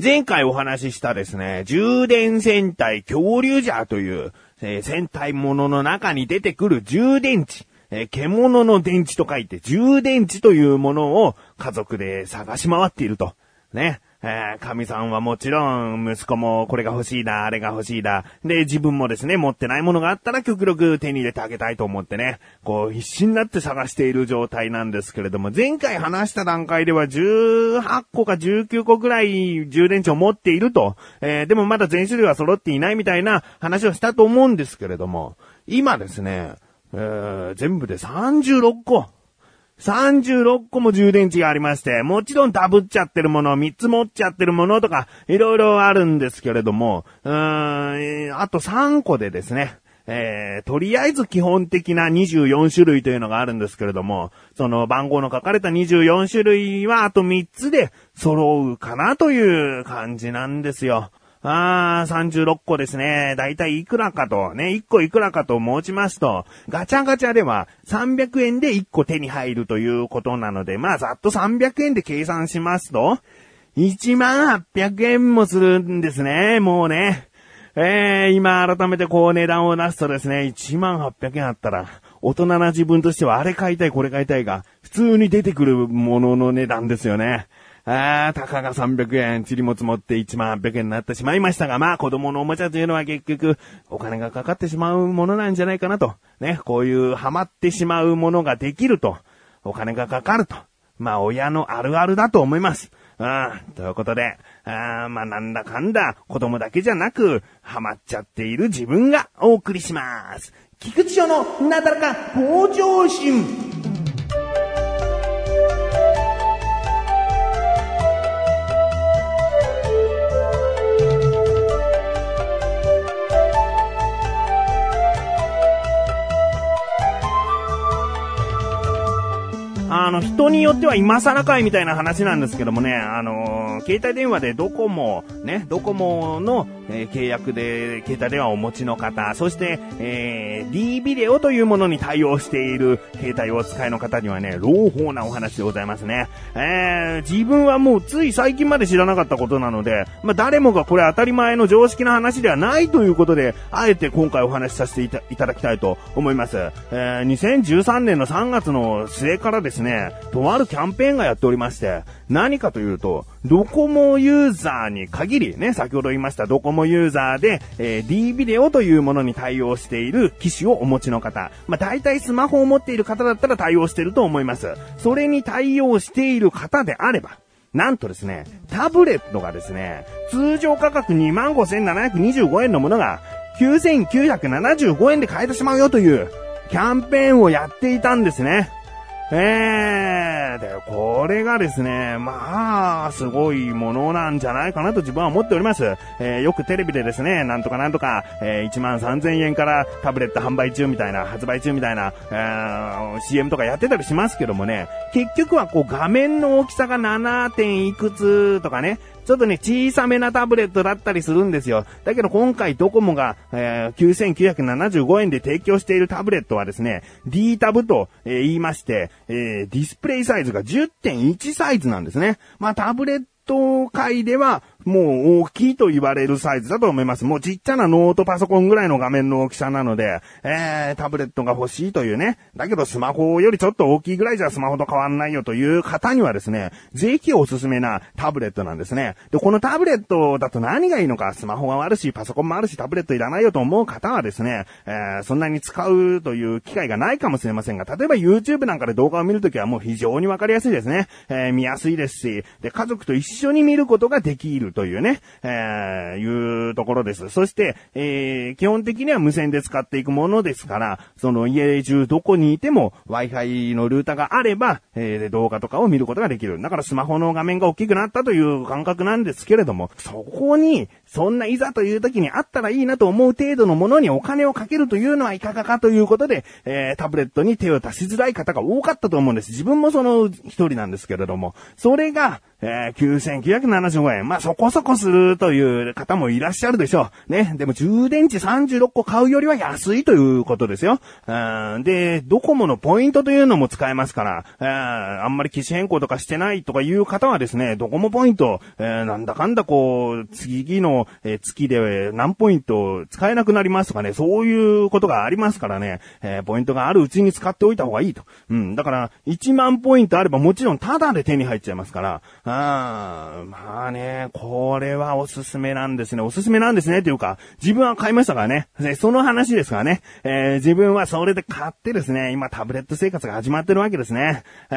前回お話ししたですね、充電戦隊恐竜ジャーという、えー戦隊ものの中に出てくる充電池。えー獣の電池と書いて充電池というものを家族で探し回っていると。ね。えー神さんはもちろん、息子もこれが欲しいだ、あれが欲しいだ。で、自分もですね、持ってないものがあったら極力手に入れてあげたいと思ってね、こう必死になって探している状態なんですけれども、前回話した段階では18個か19個ぐらい充電池を持っていると。えーでもまだ全種類は揃っていないみたいな話をしたと思うんですけれども、今ですね、えー全部で36個。36個も充電池がありまして、もちろんダブっちゃってるもの、3つ持っちゃってるものとか、いろいろあるんですけれども、うーん、あと3個でですね、えー、とりあえず基本的な24種類というのがあるんですけれども、その番号の書かれた24種類はあと3つで揃うかなという感じなんですよ。あー、36個ですね。だいたいいくらかと、ね、1個いくらかと申しますと、ガチャガチャでは300円で1個手に入るということなので、まあざっと300円で計算しますと、1万800円もするんですね、もうね。えー、今改めてこう値段を出すとですね、1万800円あったら、大人な自分としてはあれ買いたい、これ買いたいが、普通に出てくるものの値段ですよね。あー、たかが300円、塵も積もって1万800円になってしまいましたが、まあ子供のおもちゃというのは結局、お金がかかってしまうものなんじゃないかなと。ね、こういうハマってしまうものができると、お金がかかると。まあ親のあるあるだと思います。うん、ということで、あーまあなんだかんだ子供だけじゃなく、ハマっちゃっている自分がお送りします。菊池翔のなだらか向上心。あの、人によっては今更かいみたいな話なんですけどもね、あの携帯電話でドコモ、ね、ドコモの、えー契約で携帯電話をお持ちの方、そして、えー D ビデオというものに対応している携帯をお使いの方にはね、朗報なお話でございますね。えー自分はもうつい最近まで知らなかったことなので、まあ、誰もがこれ当たり前の常識な話ではないということで、あえて今回お話しさせていたいただきたいと思います。えー2013年の3月の末からですね、とあるキャンペーンがやっておりまして、何かというと、ドコモユーザーに限り、ね、先ほど言いましたドコモユーザーで、えー D ビデオというものに対応している機種をお持ちの方、まあ、大体スマホを持っている方だったら対応していると思います。それに対応している方であれば、なんとですね、タブレットがですね、通常価格25,725円のものが、9,975円で買えてしまうよという、キャンペーンをやっていたんですね。えー、で、これがですね、まあ、すごいものなんじゃないかなと自分は思っております。えーよくテレビでですね、なんとかなんとか、えー1万3000円からタブレット販売中みたいな、発売中みたいな、えー CM とかやってたりしますけどもね、結局はこう画面の大きさが 7. 点いくつとかね、ちょっとね、小さめなタブレットだったりするんですよ。だけど今回ドコモが、えー9975円で提供しているタブレットはですね、D タブと、えー言いまして、えーディスプレイサイズが10.1サイズなんですね。まあタブレット界では、もう大きいと言われるサイズだと思います。もうちっちゃなノートパソコンぐらいの画面の大きさなので、えー、タブレットが欲しいというね。だけどスマホよりちょっと大きいぐらいじゃスマホと変わんないよという方にはですね、ぜひおすすめなタブレットなんですね。で、このタブレットだと何がいいのか、スマホもあるし、パソコンもあるし、タブレットいらないよと思う方はですね、えー、そんなに使うという機会がないかもしれませんが、例えば YouTube なんかで動画を見るときはもう非常にわかりやすいですね。えー、見やすいですし、で、家族と一緒に見ることができるというね、えー、いうところです。そして、えー、基本的には無線で使っていくものですから、その家中どこにいても Wi-Fi のルーターがあれば、えー、動画とかを見ることができる。だからスマホの画面が大きくなったという感覚なんですけれども、そこに、そんないざという時にあったらいいなと思う程度のものにお金をかけるというのはいかがかということで、えー、タブレットに手を出しづらい方が多かったと思うんです。自分もその一人なんですけれども、それが、えー、9975円。まあ、そこそこするという方もいらっしゃるでしょう。ね。でも、充電池36個買うよりは安いということですよ。うんで、ドコモのポイントというのも使えますから、えー、あんまり機種変更とかしてないとかいう方はですね、ドコモポイント、えー、なんだかんだこう、次の、え、月で何ポイント使えなくなりますとかね、そういうことがありますからね、え、ポイントがあるうちに使っておいた方がいいと。うん。だから、1万ポイントあればもちろんタダで手に入っちゃいますから、あまあね、これはおすすめなんですね。おすすめなんですねっていうか、自分は買いましたからね。その話ですからね。えー、自分はそれで買ってですね、今タブレット生活が始まってるわけですね。え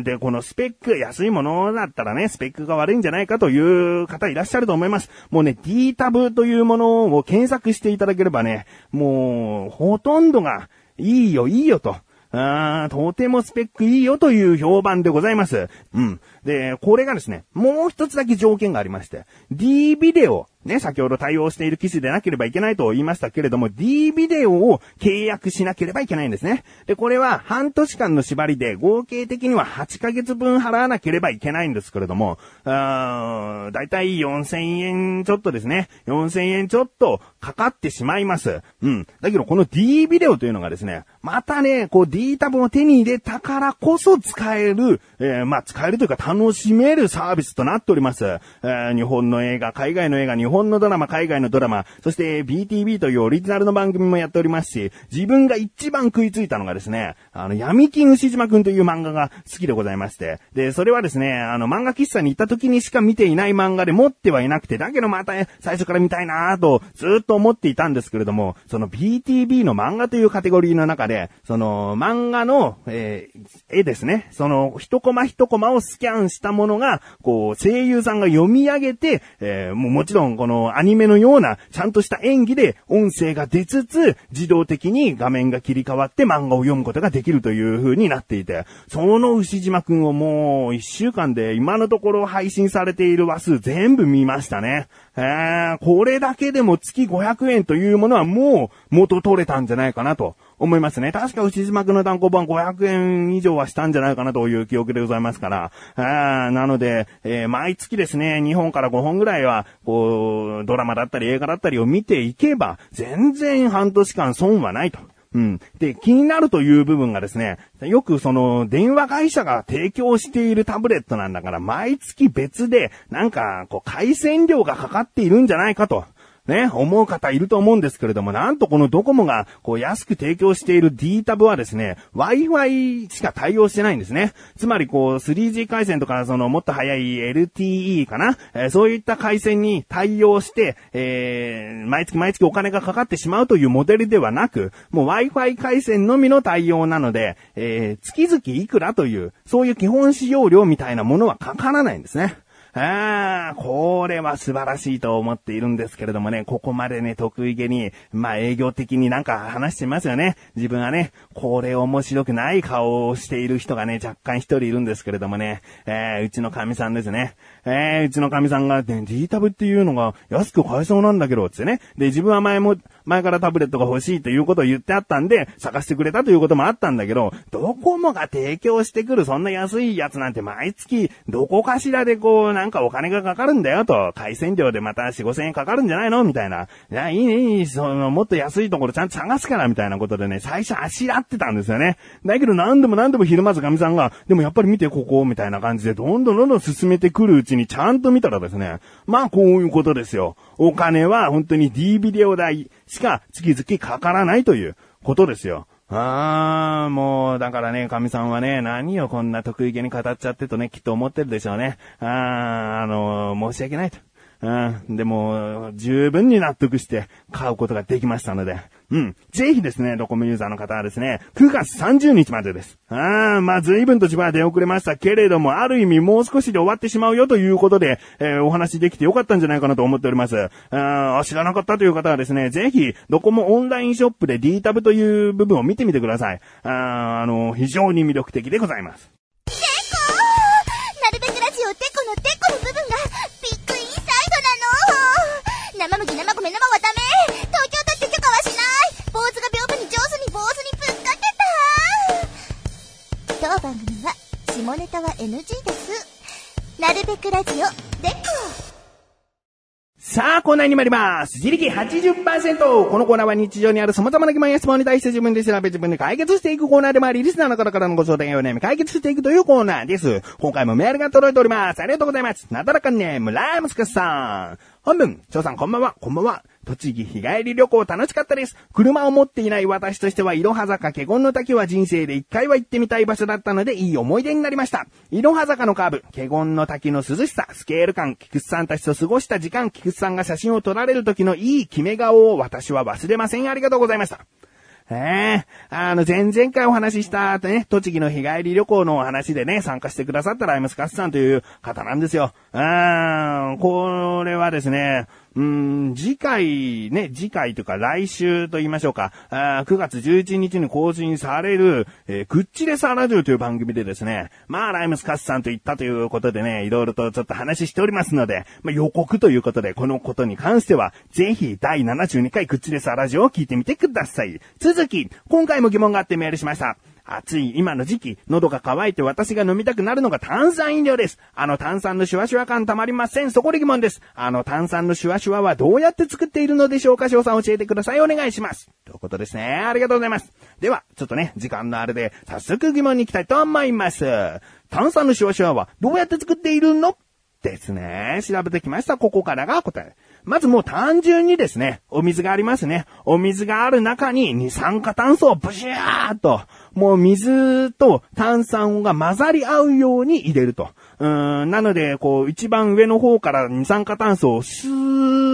ー、で、このスペック、安いものだったらね、スペックが悪いんじゃないかという方いらっしゃると思います。もうね、D タブというものを検索していただければね、もう、ほとんどが、いいよ、いいよと。あとてもスペックいいよという評判でございます。うん。で、これがですね、もう一つだけ条件がありまして、D ビデオね、先ほど対応している機種でなければいけないと言いましたけれども、D ビデオを契約しなければいけないんですね。で、これは半年間の縛りで合計的には8ヶ月分払わなければいけないんですけれども、だいたい4000円ちょっとですね。4000円ちょっとかかってしまいます。うん。だけどこの D ビデオというのがですね、またね、こう D タブを手に入れたからこそ使える、えー、まあ、使えるというか楽しめるサービスとなっております。えー、日本の映画、海外の映画、日本のドラマ、海外のドラマ、そして BTV というオリジナルの番組もやっておりますし、自分が一番食いついたのがですね、あの、闇金牛島くんという漫画が好きでございまして、で、それはですね、あの、漫画喫茶に行った時にしか見ていない漫画で持ってはいなくて、だけどまた最初から見たいなぁとずっと思っていたんですけれども、その BTV の漫画というカテゴリーの中で、その、漫画の、えー、絵ですね。その、一コマ一コマをスキャンしたものが、こう、声優さんが読み上げて、えー、もうもちろんこのアニメのような、ちゃんとした演技で音声が出つつ、自動的に画面が切り替わって漫画を読むことができるという風になっていて、その牛島くんをもう一週間で今のところ配信されている話数全部見ましたね。えー、これだけでも月500円というものはもう元取れたんじゃないかなと。思いますね。確か牛島くんの単行本500円以上はしたんじゃないかなという記憶でございますから。あなので、えー、毎月ですね、2本から5本ぐらいは、こう、ドラマだったり映画だったりを見ていけば、全然半年間損はないと。うん。で、気になるという部分がですね、よくその、電話会社が提供しているタブレットなんだから、毎月別で、なんか、こう、回線料がかかっているんじゃないかと。ね、思う方いると思うんですけれども、なんとこのドコモが、こう安く提供している D タブはですね、Wi-Fi しか対応してないんですね。つまりこう、3G 回線とか、その、もっと早い LTE かな、えー、そういった回線に対応して、えー、毎月毎月お金がかかってしまうというモデルではなく、もう Wi-Fi 回線のみの対応なので、えー、月々いくらという、そういう基本使用料みたいなものはかからないんですね。ああ、これは素晴らしいと思っているんですけれどもね、ここまでね、得意げに、まあ営業的になんか話してますよね。自分はね、これ面白くない顔をしている人がね、若干一人いるんですけれどもね、えー、うちの神さんですね。えー、うちの神さんが、ね、D タブっていうのが安く買えそうなんだけど、つってね。で、自分は前も、前からタブレットが欲しいということを言ってあったんで、探してくれたということもあったんだけど、ドコモが提供してくるそんな安いやつなんて毎月、どこかしらでこう、なんかお金がかかるんだよと、回線料でまた4、5千円かかるんじゃないの？みたいな。いや、いいね、いいその、もっと安いところちゃんと探すから、みたいなことでね、最初あしらってたんですよね。だけど何度も何度も昼間ずかみさんが、でもやっぱり見てここ、みたいな感じで、どんどんどんどん進めてくるうちにちゃんと見たらですね、まあこういうことですよ。お金は本当に D ビデオ代しか月々かからないということですよ。ああ、もう、だからね、神さんはね、何をこんな得意げに語っちゃってとね、きっと思ってるでしょうね。ああ、あの申し訳ないと。うん、でも、十分に納得して買うことができましたので、うん。ぜひですね、ドコモユーザーの方はですね、9月30日までです。ああ、まあ随分と自分は出遅れましたけれども、ある意味もう少しで終わってしまうよということで、えー、お話できてよかったんじゃないかなと思っております。ああ知らなかったという方はですね、ぜひ、ドコモオンラインショップで D タブという部分を見てみてください。ああの、非常に魅力的でございます。けた当番組は NG ですなるべテクラジオ、レックさあ、コーナーに参ります。自力 80%! このコーナーは日常にある様々な疑問や質問に対して自分で調べ自分で解決していくコーナーでもあり、リスナーの方からのご相談やお悩み解決していくというコーナーです。今回もメールが届いております。ありがとうございます。なだらかネーム、ライムスカさん。本文、張さんこんばんは、こんばんは。栃木日帰り旅行楽しかったです。車を持っていない私としては、いろは坂華厳の滝は人生で一回は行ってみたい場所だったので、いい思い出になりました。いろは坂のカーブ、華厳の滝の涼しさ、スケール感、菊池さんたちと過ごした時間、菊池さんが写真を撮られる時のいい決め顔を私は忘れません。ありがとうございました。ええあの、前々回お話ししたね、栃木の日帰り旅行のお話でね、参加してくださったライムスカスさんという方なんですよ。うーん、これはですね、うーん、次回ね、次回とか来週と言いましょうか、あ9月11日に更新される、えー、クッチレサラジオという番組でですね、まあ、ライムスカスさんと言ったということでね、いろいろとちょっと話しておりますので、まあ、予告ということで、このことに関しては、ぜひ第72回クッチレサラジオを聞いてみてください。続き、今回も疑問があってメールしました。暑い今の時期、喉が渇いて私が飲みたくなるのが炭酸飲料です。あの炭酸のシュワシュワ感たまりません。そこで疑問です。あの炭酸のシュワシュワはどうやって作っているのでしょうか翔さん教えてください。お願いします。ということですね。ありがとうございます。では、ちょっとね、時間のあれで、早速疑問に行きたいと思います。炭酸のシュワシュワはどうやって作っているの？ですね。調べてきました。ここからが答え。まずもう単純にですね、お水がありますね。お水がある中に二酸化炭素をブシューっと、もう水と炭酸が混ざり合うように入れると。うーん、なので、こう、一番上の方から二酸化炭素をスー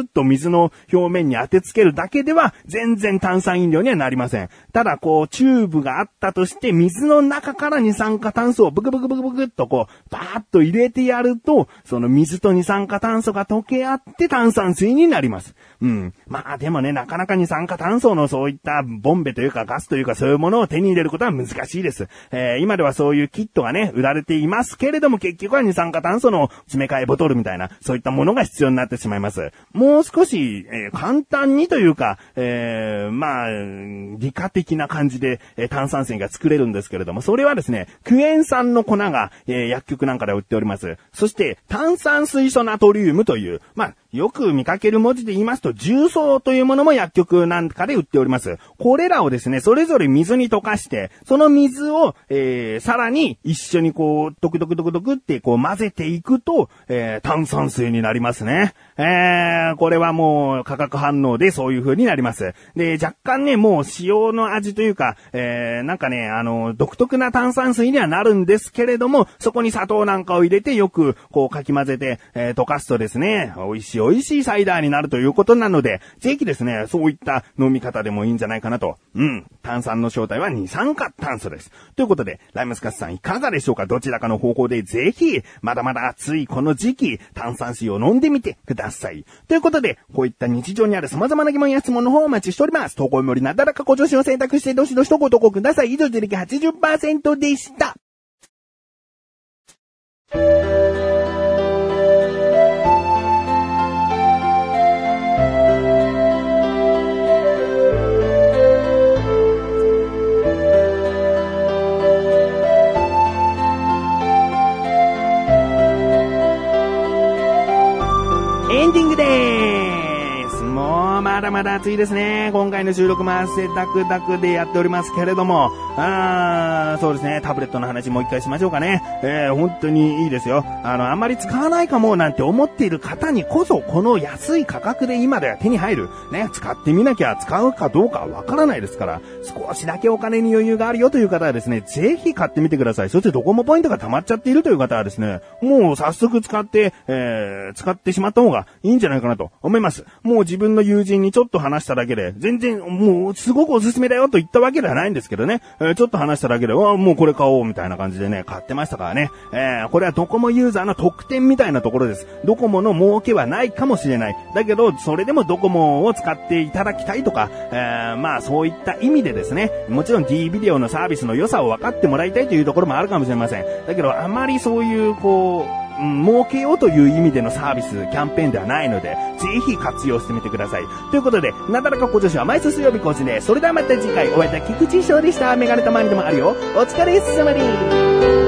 ッと水の表面に当てつけるだけでは、全然炭酸飲料にはなりません。ただ、こう、チューブがあったとして、水の中から二酸化炭素をブクブクブクブクっとこう、バーッと入れてやると、その水と二酸化炭素が溶け合って炭酸水になります。うん。まあでもね、なかなか二酸化炭素のそういったボンベというかガスというかそういうものを手に入れることは難しいです。えー、今ではそういうキットがね、売られていますけれども結局は二酸化炭素の詰め替えボトルみたいな、そういったものが必要になってしまいます。もうもう少し、えー、簡単にというか、えー、まあ、理科的な感じで、えー、炭酸水が作れるんですけれども、それはですね、クエン酸の粉が、えー、薬局なんかで売っております。そして、炭酸水素ナトリウムという、まあ、よく見かける文字で言いますと、重曹というものも薬局なんかで売っております。これらをですね、それぞれ水に溶かして、その水を、えー、さらに一緒にこう、ドクドクドクドクってこう混ぜていくと、えー、炭酸水になりますね。えー、これはもう化学反応でそういう風になります。で、若干ね、もう塩の味というか、えー、なんかね、あの、独特な炭酸水にはなるんですけれども、そこに砂糖なんかを入れてよくこうかき混ぜて、えー、溶かすとですね、美味しい美味しいサイダーになるということなので、ぜひですね、そういった飲み方でもいいんじゃないかなと。うん。炭酸の正体は二酸化炭素です。ということで、ライムスカスさんいかがでしょうか？どちらかの方向でぜひ、まだまだ暑いこの時期、炭酸水を飲んでみてください。ということことで、こういった日常にある様々な疑問や質問の方をお待ちしております。投稿よりなだらかご助手を選択してどしどしとご投稿ください。以上、自力80%でした。まだ暑いですね。今回の収録も汗だくだくでやっておりますけれども、あーそうですね、タブレットの話もう一回しましょうかね。えー、本当にいいですよ。あの、あんまり使わないかもなんて思っている方にこそ、この安い価格で今では手に入る。ね、使ってみなきゃ使うかどうかわからないですから、少しだけお金に余裕があるよという方はですね、ぜひ買ってみてください。そしてドコモポイントが溜まっちゃっているという方はですね、もう早速使って、えー、使ってしまった方がいいんじゃないかなと思います。もう自分の友人にちょっっと話しただけで、全然もうすごくおすすめだよと言ったわけではないんですけどね、えーちょっと話しただけで、わもうこれ買おうみたいな感じでね、買ってましたからね。えー、これはドコモユーザーの特典みたいなところです。ドコモの儲けはないかもしれない。だけど、それでもドコモを使っていただきたいとか、えー、まあそういった意味でですね、もちろん D ビデオのサービスの良さを分かってもらいたいというところもあるかもしれません。だけど、あまりそういう、こう、儲けようという意味でのサービス、キャンペーンではないので、ぜひ活用してみてください。ということで、なだらか小女子は毎週水曜日更新で、それではまた次回、お会いいた菊池翔でした。メガネたまにでもあるよ。お疲れ様です。